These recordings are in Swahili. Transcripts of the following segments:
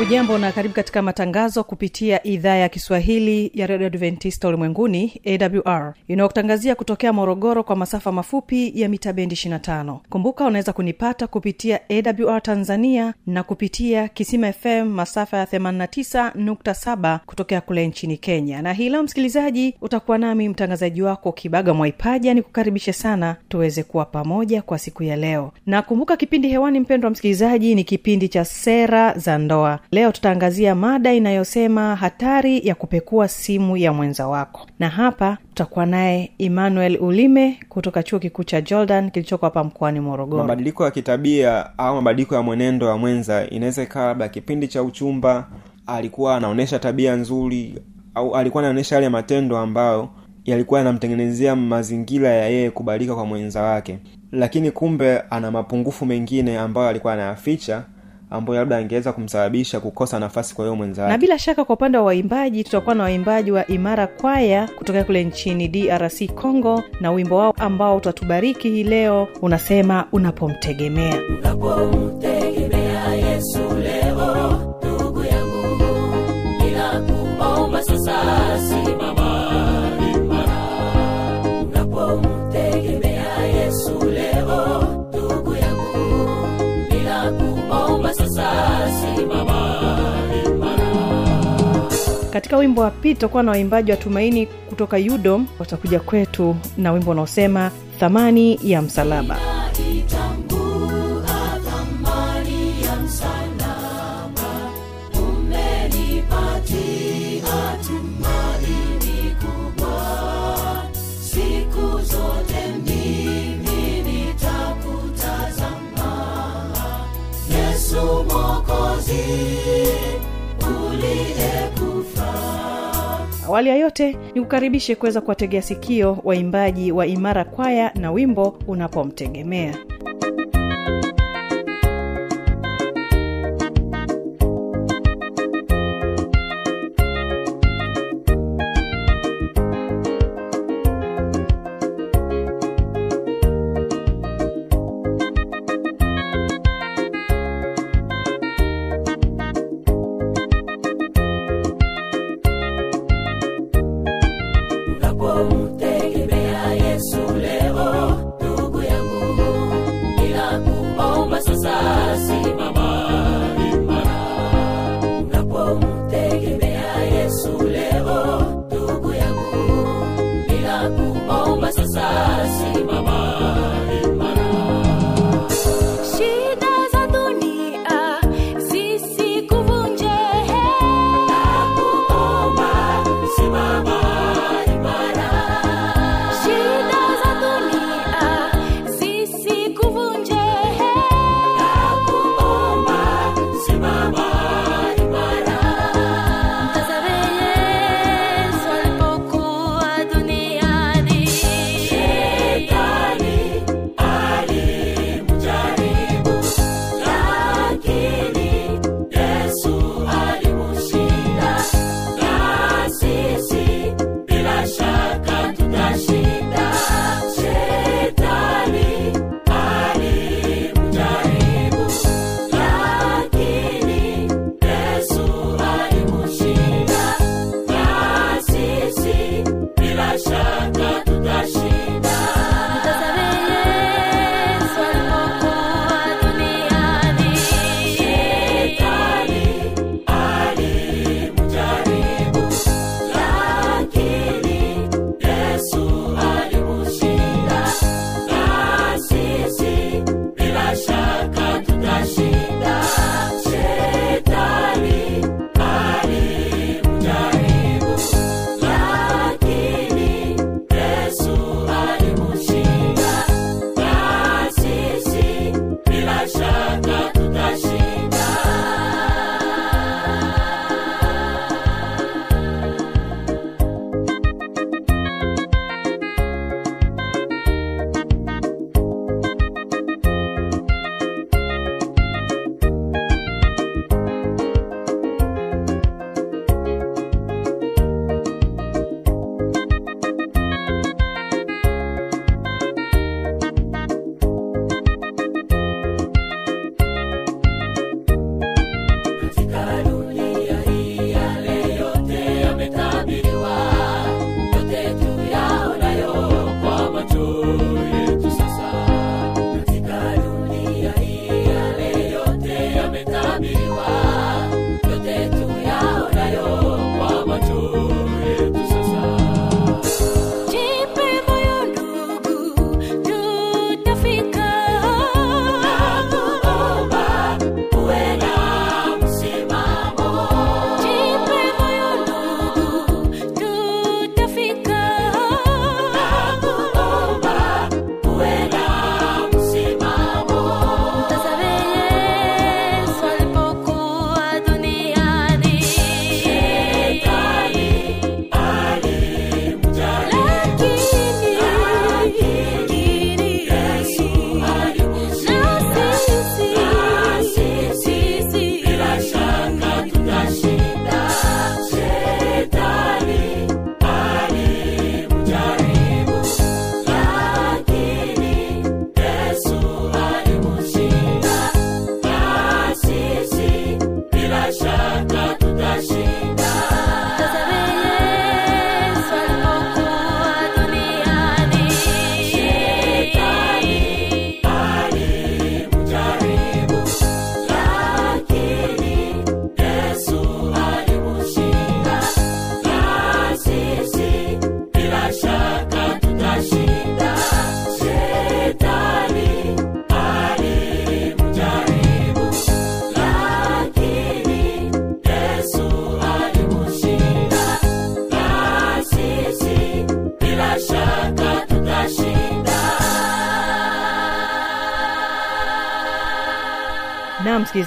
ujambo na karibu katika matangazo kupitia idhaa ya kiswahili ya redio adventista ulimwenguni awr inayokutangazia kutokea morogoro kwa masafa mafupi ya mita bendi 25 kumbuka unaweza kunipata kupitia awr tanzania na kupitia kisima fm masafa ya 89.7 kutokea kule nchini kenya. Na hii leo msikilizaji utakuwa nami mtangazaji wako kibaga mwaipaja. Ni kukaribishe sana tuweze kuwa pamoja kwa siku ya leo. Na kumbuka kipindi hewani mpendwa msikilizaji ni kipindi cha sera za ndoa leo tutaangazia mada inayosema hatari ya kupekua simu ya mwenza wako. Na hapa tutakuwa naye emmanuel ulime kutoka chuo kikuu cha jordan kilichoko hapa mkoani morogoro. Mabadiliko ya kitabia au mabadiliko ya mwenendo wa mwenza inaweza ikawa labda kipindi cha uchumba alikuwa anaonyesha tabia nzuri au alikuwa anaonyesha yale matendo ambayo yalikuwa yanamtengenezea mazingira ya yeye kubalika kwa mwenza wake. Lakini kumbe ana mapungufu mengine ambayo alikuwa anayaficha ambayo labda angeweza kumsababisha kukosa nafasi kwa hiyo mwenzake. Na bila shaka kwa upande wa waimbaji tutakuwa na waimbaji wa imara kwaya kutokea kule nchini drc congo na wimbo wao ambao utatubariki hii leo unasema unapomtegemea. Unapomtegemea katika wimbo wa pili tutakuwa na waimbaji wa tumaini kutoka udom watakuja kwetu na wimbo unaosema thamani ya msalaba. Thamani awali ya yote ni kukaribishe kuweza kuwategea sikio waimbaji wa imara kwaya na wimbo unapomtegemea unapomtegemea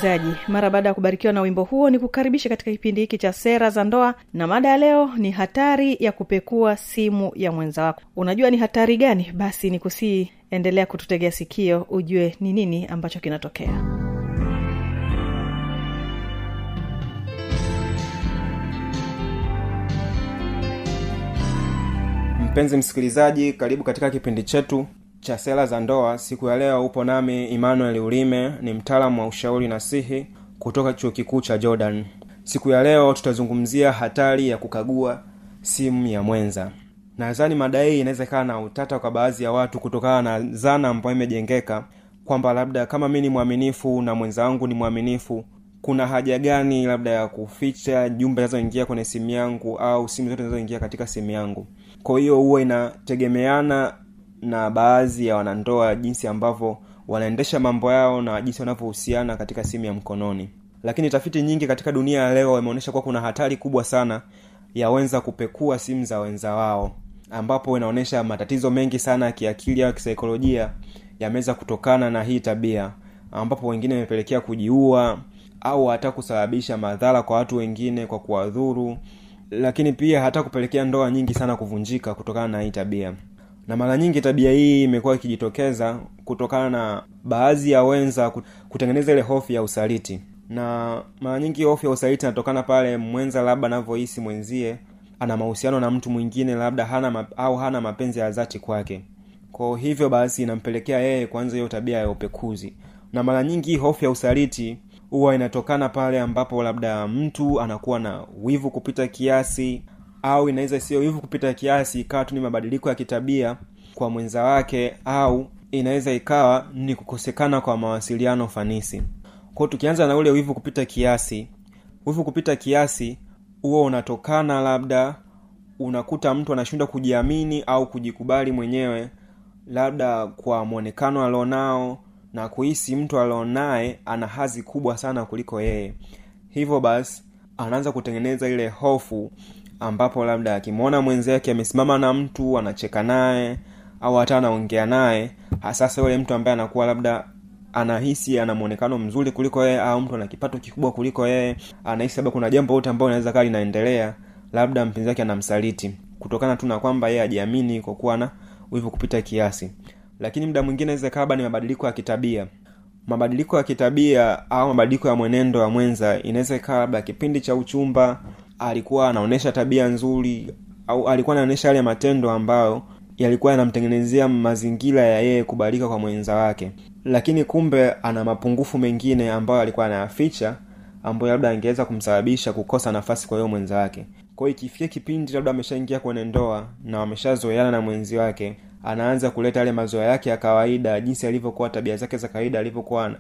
msikilizaji. Mara baada ya kubarikiwa na wimbo huo ni kukaribisha katika kipindi hiki cha sera za ndoa na mada ya leo ni hatari ya kupekua simu ya mwenza wako. Unajua ni hatari gani? Basi ni kusii endelea kututegea sikio ujue ni nini ambacho kinatokea. Mpenzi msikilizaji karibu katika kipindi chetu cha sera za ndoa siku ya leo upo nami emmanuel ulime ni mtaalamu wa ushauri nasihi kutoka chuo kikuu cha jordan. Siku ya leo tutazungumzia hatari ya kukagua simu ya mwenza. Nadhani mada hii inaweza ikawa na utata kwa baadhi ya watu kutokana na zana ambayo imejengeka kwamba labda kama mi ni mwaminifu na mwenza wangu ni mwaminifu kuna haja gani labda ya kuficha jumbe zinazoingia kwenye simu yangu au simu zote zinazoingia katika simu yangu? Kwa hiyo huwa inategemeana na baadhi ya wanandoa jinsi ambavyo wanaendesha mambo yao na jinsi wanavyohusiana katika simu ya mkononi. Lakini tafiti nyingi katika dunia ya leo imeonyesha kuwa kuna hatari kubwa sana ya wenza kupekua simu za wenza wao ambapo inaonyesha matatizo mengi sana ya kiakili au kisaikolojia yameweza kutokana na hii tabia ambapo wengine imepelekea kujiua au hata kusababisha madhara kwa watu wengine kwa kuwadhuru lakini pia hata kupelekea ndoa nyingi sana kuvunjika kutokana na hii tabia na mara nyingi tabia hii imekuwa ikijitokeza kutokana na baadhi ya wenza kutengeneza ile hofu ya usaliti. Na mara nyingi hofu ya usaliti inatokana pale mwenza labda anavyohisi mwenzie ana mahusiano na mtu mwingine labda hana au hana mapenzi ya dhati kwake. Kwa hivyo basi inampelekea yeye kuanza hiyo tabia ya upekuzi. Na mara nyingi hofu ya usaliti huwa inatokana pale ambapo labda mtu anakuwa na wivu kupita kiasi au inaweza sio hivyo kupita kiasi ikawa tu ni mabadiliko ya kitabia kwa mwenza wake au inaweza ikawa ni kukosekana kwa mawasiliano fanisi. Kwao tukianza na ule wivu kupita kiasi wivu kupita kiasi huo unatokana labda unakuta mtu anashindwa kujiamini au kujikubali mwenyewe labda kwa mwonekano alionao na kuhisi mtu alionaye ana hazi kubwa sana kuliko yeye. Hivyo basi anaanza kutengeneza ile hofu ambapo labda akimwona mwenzake amesimama na mtu anacheka naye au hata anaongea naye sasa yule mtu ambaye anakuwa labda anahisi ana mwonekano mzuri kuliko yeye au mtu ana kipato kikubwa kuliko yeye anahisi labda kuna jambo lote ambayo inaweza kaa linaendelea labda mpenzi wake anamsaliti kutokana tu na kwamba yeye ajiamini kwa kuwa na wivu kupita kiasi. Lakini muda mwingine inaweza kaa ni mabadiliko ya kitabia. Mabadiliko ya kitabia au mabadiliko ya mwenendo wa mwenza inaweza ikawa labda kipindi cha uchumba alikuwa anaonyesha tabia nzuri au alikuwa anaonyesha yale matendo ambayo yalikuwa yanamtengenezea mazingira ya yeye kubalika kwa mwenza wake. Lakini kumbe ana mapungufu mengine ambayo alikuwa anayaficha ambayo labda angeweza kumsababisha kukosa nafasi kwa hiyo mwenza wake. Kwa ikifikia kipindi labda ameshaingia kwenye ndoa na wameshazoeana na mwenzi wake anaanza kuleta yale mazoea yake ya kawaida jinsi alivyokuwa tabia zake za kawaida alivyokuwa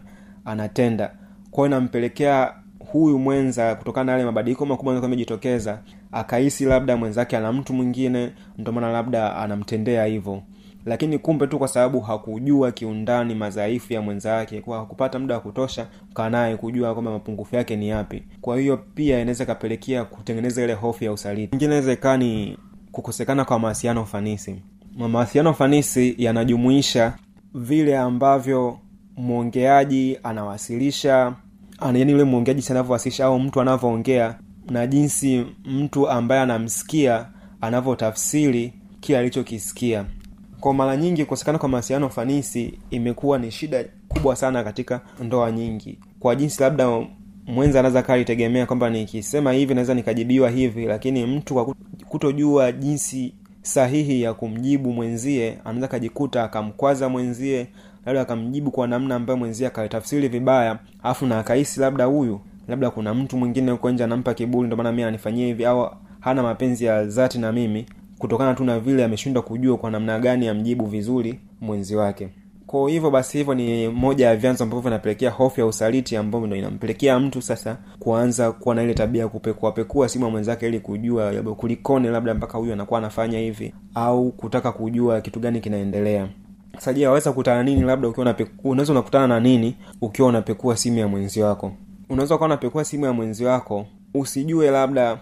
anatenda. Kwa inampelekea huyu mwenza kutokana na yale mabadiliko makubwa amejitokeza akahisi labda mwenzake ana mtu mwingine ndio labda anamtendea hivyo. Lakini kumbe tu kwa sababu hakujua kiundani madhaifu ya mwenzake kwa hakupata muda wa kutosha kaa kujua kwamba mapungufu yake ni yapi. Kwa hiyo pia inaweza ikapelekea kutengeneza ile hofu ya usaliti. Ingine inaweza ikaa ni kukosekana kwa mawasiliano fanisi mawasiliano fanisi yanajumuisha vile ambavyo mwongeaji anawasilisha yani yule mwongeaji anavyowasilisha au mtu anavyoongea na jinsi mtu ambaye anamsikia anavyotafsiri kile alichokisikia. Kwa mara nyingi kukosekana kwa mawasiliano fanisi imekuwa ni shida kubwa sana katika ndoa nyingi. Kwa jinsi labda mwenza anaweza kaa alitegemea kwamba nikisema hivi naweza nikajibiwa hivi lakini mtu kwa kutojua jinsi sahihi ya kumjibu mwenzie anaweza akajikuta akamkwaza mwenzie labda akamjibu kwa namna ambayo mwenzie akatafsiri vibaya afu na akahisi labda huyu labda kuna mtu mwingine huko nje anampa kiburi ndio maana mi ananifanyia hivi au hana mapenzi ya dhati na mimi kutokana tu na vile ameshindwa kujua kwa namna gani amjibu vizuri mwenzi wake. Kwa hivyo basi hivyo ni moja ya vyanzo ambavyo vinapelekea hofu ya usaliti ambayo ndo inampelekea mtu sasa kuanza kuwa na ile tabia ya kupekuapekua simu ya mwenzake ili kujua labda kulikone labda mpaka huyu anakuwa anafanya hivi au kutaka kujua kitu gani kinaendelea sasa je waweza kukutana nini labda ukiwa unaweza unakutana na nini ukiwa unapekua simu ya mwenzi wako? Unaweza ukawa unapekua simu ya mwenzi wako usijue labda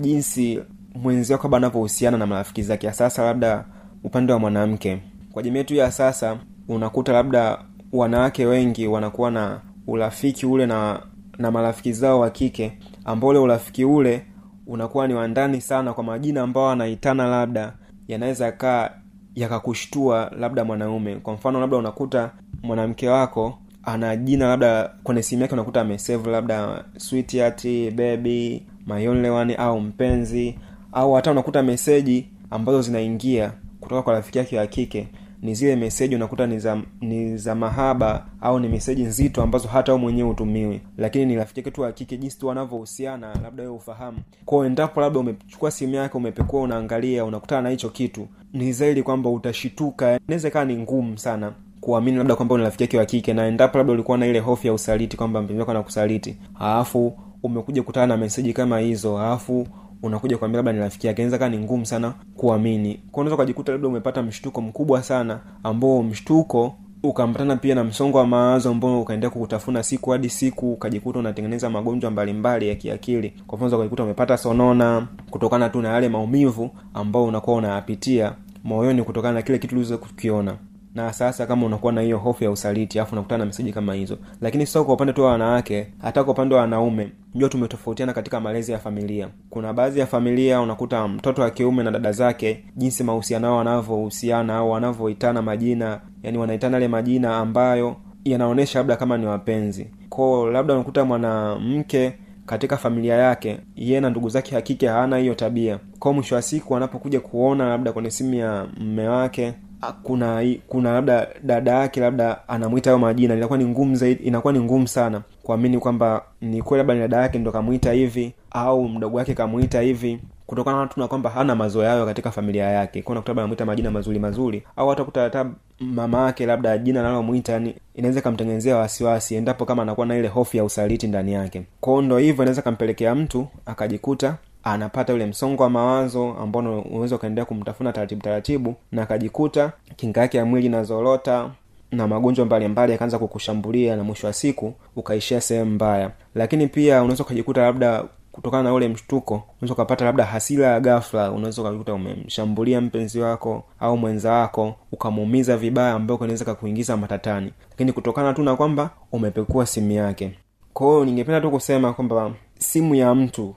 jinsi mwenzi wako labda anavyohusiana na marafiki zake. Sasa labda upande wa mwanamke. Kwa jamii yetu ya sasa unakuta labda wanawake wengi wanakuwa na urafiki ule na na marafiki zao wa kike ambao ule urafiki ule unakuwa ni wandani sana kwa majina ambao anaitana labda yanaweza yakaa yakakushtua labda mwanaume. Kwa mfano labda unakuta mwanamke wako ana jina labda kwenye simu yake unakuta amesave labda sweetheart baby my au mpenzi au hata unakuta meseji ambazo zinaingia kutoka kwa rafiki yake wa kike ni zile meseji unakuta ni za ni za mahaba au ni meseji nzito ambazo hata wewe mwenyewe utumiwi lakini ni rafiki yake tu wa jinsi tu wanavyohusiana labda wewe ufahamu kwao endapo labda umechukua simu yake umepekua unaangalia unakutana na hicho kitu ni zaidi kwamba utashituka. Inaweza ikawa ni ngumu sana kuamini labda kwamba ni rafiki yake wa kike na endapo labda ulikuwa na ile hofu ya usaliti kwamba mpenzi wako anakusaliti alafu umekuja kutana na meseji kama hizo alafu unakuja kuambia labda ni rafiki yake. Inaweza kaa ni ngumu sana kuamini. Kwa unaweza ukajikuta labda umepata mshtuko mkubwa sana ambao mshtuko ukaambatana pia na msongo wa mawazo ambao ukaendelea kukutafuna siku hadi siku ukajikuta unatengeneza magonjwa mbalimbali ya kiakili. Kwa mfano ukajikuta umepata sonona kutokana tu na yale maumivu ambao unakuwa unayapitia moyoni kutokana na kile kitu ulizo kukiona na sasa kama unakuwa na hiyo hofu ya usaliti alafu unakutana na meseji kama hizo. Lakini sio kwa upande tu wa wanawake hata kwa upande wa wanaume. Jua tumetofautiana katika malezi ya familia. Kuna baadhi ya familia unakuta mtoto wa kiume na dada zake jinsi mahusiano yao wanavyohusiana au wanavyoitana majina yani wanaitana yale majina ambayo yanaonyesha labda kama ni wapenzi. Koo labda unakuta mwanamke katika familia yake yeye na ndugu zake hakike hawana hiyo tabia. Kwao mwisho wa siku anapokuja kuona labda kwenye simu ya mme wake kuna kuna labda dada yake labda anamwita hayo majina inakuwa ni ngumu zaidi inakuwa ni ngumu sana kuamini kwamba ni kweli labda ni dada yake ndo kamwita hivi au mdogo wake kamwita hivi kutokana na tuna kwamba hana mazoea hayo katika familia yake. Kwa unakuta anamwita majina mazuri mazuri au hata kuta mama yake labda jina analomwita yani inaweza ikamtengenezea wasiwasi endapo kama anakuwa na ile hofu ya usaliti ndani yake. Kwao ndo hivyo inaweza kampelekea mtu akajikuta anapata ule msongo wa mawazo ambao unaweza ukaendelea kumtafuna taratibu taratibu na akajikuta kinga yake ya mwili inazorota na magonjwa mbalimbali yakaanza kukushambulia na mwisho wa siku ukaishia sehemu mbaya. Lakini pia unaweza ukajikuta labda kutokana na ule mshtuko unaweza ukapata labda hasira ya ghafla unaweza ukakuta umemshambulia mpenzi wako au mwenza wako ukamuumiza vibaya ambayo inaweza kakuingiza matatani. Lakini kutokana tu na kwamba umepekua simu yake. Kwa hiyo ningependa tu kusema kwamba simu ya mtu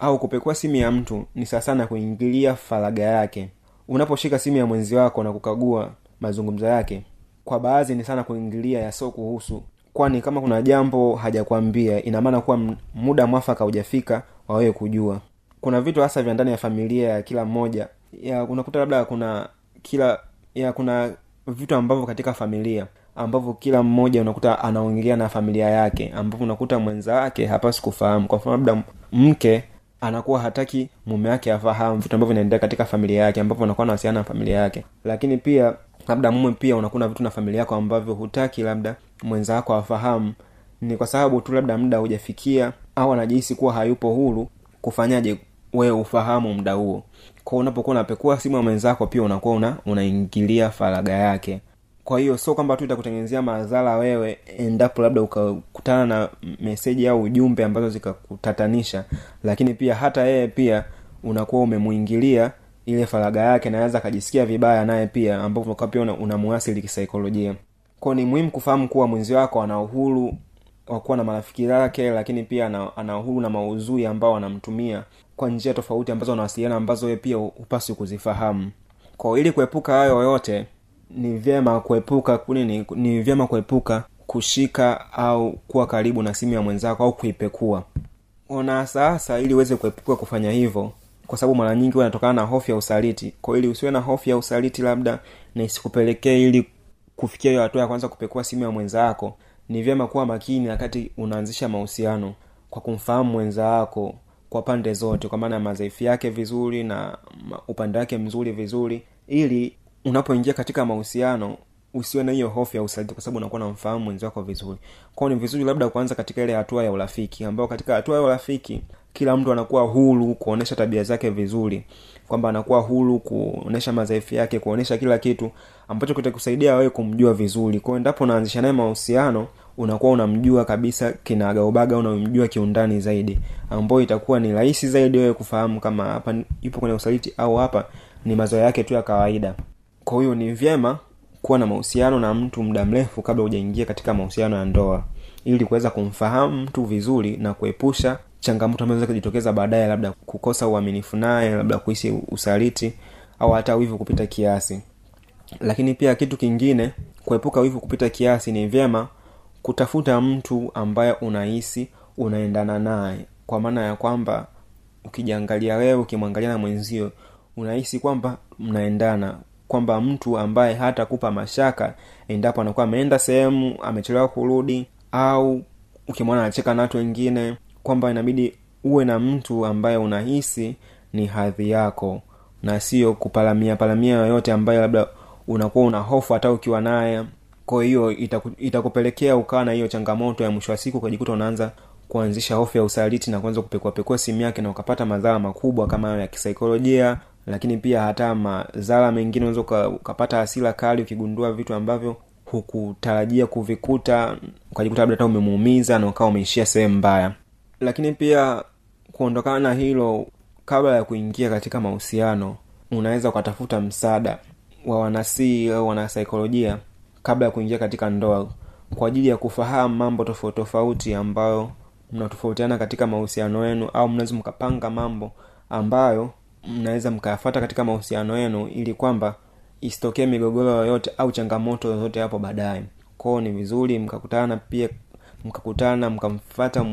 au kupekua simu ya mtu ni sawa sana kuingilia faraga yake. Unaposhika simu ya mwenzi wako na kukagua mazungumzo yake kwa baadhi ni sana kuingilia yasio kuhusu kwani kama kuna jambo hajakwambia inamaana kuwa muda mwafaka hujafika wawewe kujua. Kuna vitu hasa vya ndani ya familia ya kila mmoja ya unakuta labda kuna kila ya kuna vitu ambavyo katika familia ambavyo kila mmoja unakuta anaongelea na familia yake ambapo unakuta mwenza wake hapasi kufahamu. Kwa mfano labda mke anakuwa hataki mume wake afahamu vitu ambavyo vinaendelea katika familia yake ambapo anakuwa anawasiliana na familia yake. Lakini pia labda mume pia unakuwa na vitu na familia yako ambavyo hutaki labda mwenza wako afahamu. Ni kwa sababu tu labda muda hujafikia au anajihisi kuwa hayupo huru kufanyaje wewe ufahamu muda huo. Kwao unapokuwa unapekua simu ya mwenzako pia unakuwa una unaingilia faraga yake kwa hiyo sio kwamba tu itakutengenezea madhara wewe endapo labda ukakutana na meseji au ujumbe ambazo zikakutatanisha lakini pia hata yeye pia unakuwa umemuingilia ile faraga yake naweza akajisikia vibaya naye pia ambapo pia unamuasili una kisaikolojia kwao ni muhimu kufahamu kuwa mwenzi wako ana uhuru wa kuwa na marafiki zake lakini pia ana, ana uhuru na maudhui ambao anamtumia kwa njia tofauti ambazo anawasiliana ambazo pia hupaswi kuzifahamu. Kwao ili kuepuka hayo yote ni vyema kuepuka nini ni vyema kuepuka kushika au kuwa karibu na simu ya mwenzako au kuipekua. Ona sasa ili uweze kuepuka kufanya hivyo kwa sababu mara nyingi wanatokana na hofu ya usaliti. Kwa ili usiwe na hofu ya usaliti labda na isikupelekee ili kufikia hiyo hatua ya kwanza kupekua simu ya mwenzako ni vyema kuwa makini wakati unaanzisha mahusiano kwa kumfahamu mwenza kwa pande zote kwa maana ya madhaifu yake vizuri na upande wake mzuri vizuri ili unapoingia katika mahusiano usiwe na hiyo hofu ya usaliti kwa sababu unakuwa namfahamu mwenzi wako vizuri. Kwao ni vizuri labda kuanza katika ile hatua ya urafiki ambayo katika hatua ya urafiki kila mtu anakuwa huru kuonesha tabia zake vizuri kwamba anakuwa huru kuonesha madhaifu yake kuonesha kila kitu ambacho kitakusaidia wewe kumjua vizuri. Kwao endapo unaanzisha naye mahusiano unakuwa unamjua kabisa kinagaubaga unamjua kiundani zaidi ambayo itakuwa ni rahisi zaidi wewe kufahamu kama hapa yupo kwenye usaliti au hapa ni mazoea yake tu ya kawaida kwa hiyo ni vyema kuwa na mahusiano na mtu muda mrefu kabla hujaingia katika mahusiano ya ndoa ili kuweza kumfahamu mtu vizuri na kuepusha changamoto ambazo kujitokeza baadaye labda kukosa uaminifu naye labda kuishi usaliti au hata wivu kupita kiasi. Lakini pia kitu kingine kuepuka wivu kupita kiasi ni vyema kutafuta mtu ambaye unahisi unaendana naye. Kwa maana ya kwamba ukijiangalia wewe ukimwangalia na mwenzio unahisi kwamba mnaendana kwamba mtu ambaye hata kupa mashaka endapo anakuwa ameenda sehemu amechelewa kurudi au ukimwona anacheka na watu wengine kwamba inabidi uwe na mtu ambaye unahisi ni hadhi yako na sio kupalamia palamia yoyote ambayo labda unakuwa una hofu hata ukiwa naye. Kwa hiyo itaku, itakupelekea ukawa na hiyo changamoto ya mwisho wa siku ukajikuta unaanza kuanzisha hofu ya usaliti na kuanza kupekuapekua simu yake na ukapata madhara makubwa kama hayo ya kisaikolojia lakini pia hata madhara mengine unaweza uka, ukapata hasira kali ukigundua vitu ambavyo hukutarajia kuvikuta ukajikuta labda hata umemuumiza na ukawa umeishia sehemu mbaya. Lakini pia kuondokana na hilo kabla ya kuingia katika mahusiano unaweza ukatafuta msaada wa wanasii au wanasaikolojia kabla ya kuingia katika ndoa kwa ajili ya kufahamu mambo tofauti tofauti ambayo mnatofautiana katika mahusiano yenu au mnaweza mkapanga mambo ambayo mnaweza mkayafata katika mahusiano yenu ili kwamba isitokee migogoro yoyote au changamoto yoyote hapo baadaye. Kwao ni vizuri mkakutana pia mkakutana mkamfata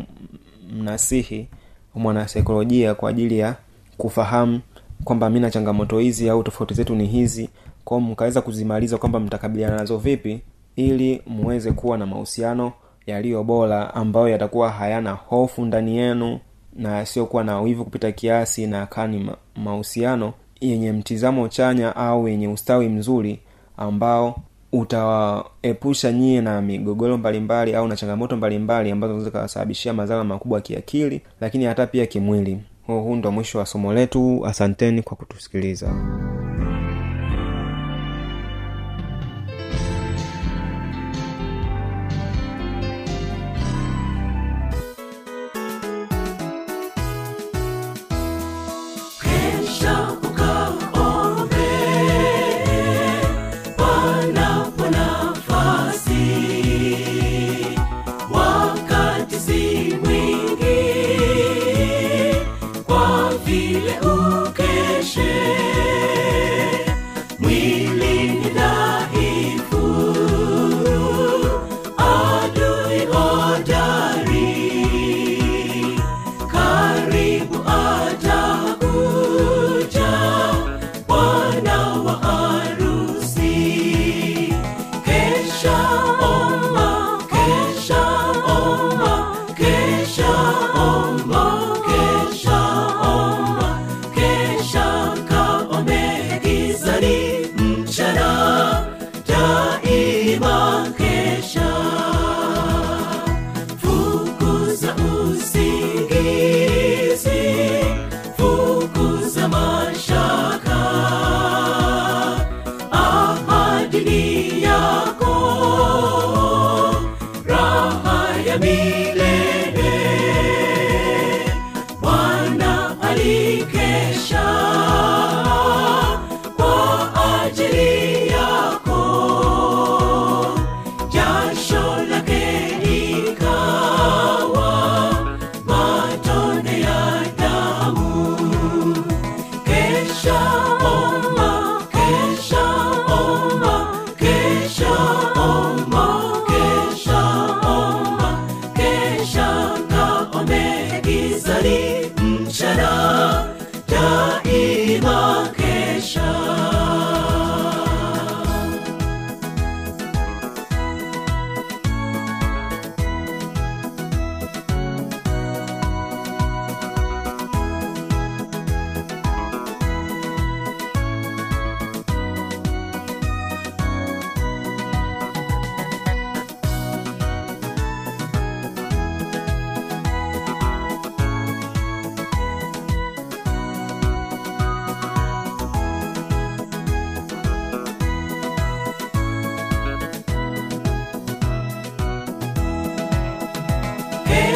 mnasihi mwanasaikolojia kwa ajili ya kufahamu kwamba mi na changamoto hizi au tofauti zetu ni hizi. Kwao mkaweza kuzimaliza kwamba mtakabiliana nazo vipi ili muweze kuwa na mahusiano yaliyo bora ambayo yatakuwa hayana hofu ndani yenu na yasiokuwa na wivu kupita kiasi na kaa ni ma- mahusiano yenye mtizamo chanya au yenye ustawi mzuri ambao utawaepusha nyie na migogoro mbalimbali au na changamoto mbalimbali ambazo zinaweza kawasababishia madhara makubwa kiakili lakini hata pia kimwili. Huu ndo mwisho wa somo letu. Asanteni kwa kutusikiliza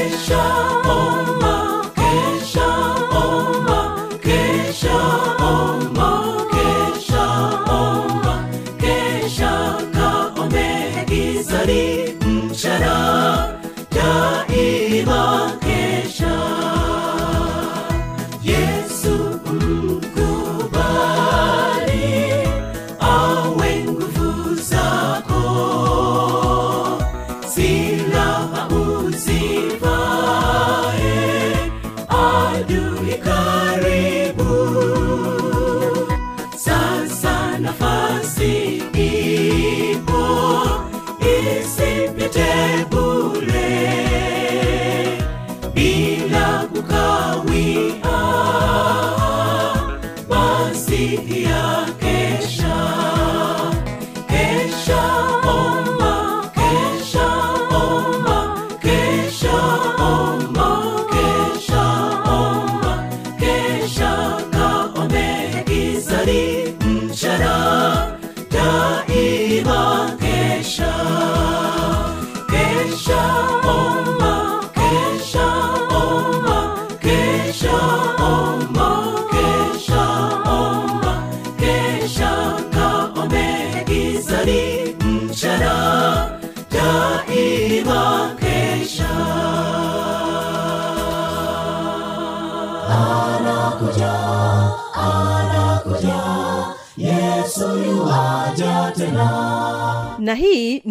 nation. I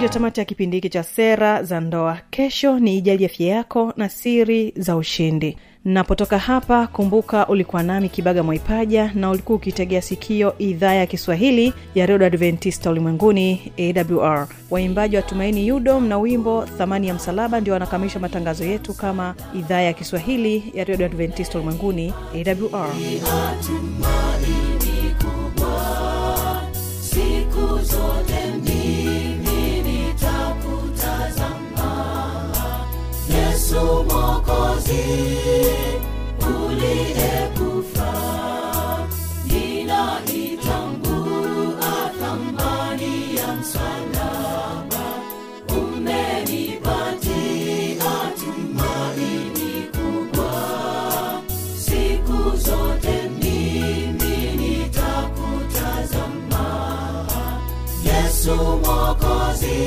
ndio tamati ya kipindi hiki cha sera za ndoa. Kesho ni ijali afya yako na siri za ushindi. Napotoka hapa kumbuka ulikuwa nami kibaga mwaipaja na ulikuwa ukitegea sikio idhaa ya kiswahili ya redio adventista ulimwenguni awr waimbaji wa tumaini yudom na wimbo thamani ya msalaba ndio wanakamilisha matangazo yetu kama idhaa ya kiswahili ya redio adventista ulimwenguni awr kubwa yesu mokozi uliyekufa. Ninaitambua thamani ya msalaba umenipatia tumaini kubwa. Siku zote mimi nitakutazama. Yesu uliyeku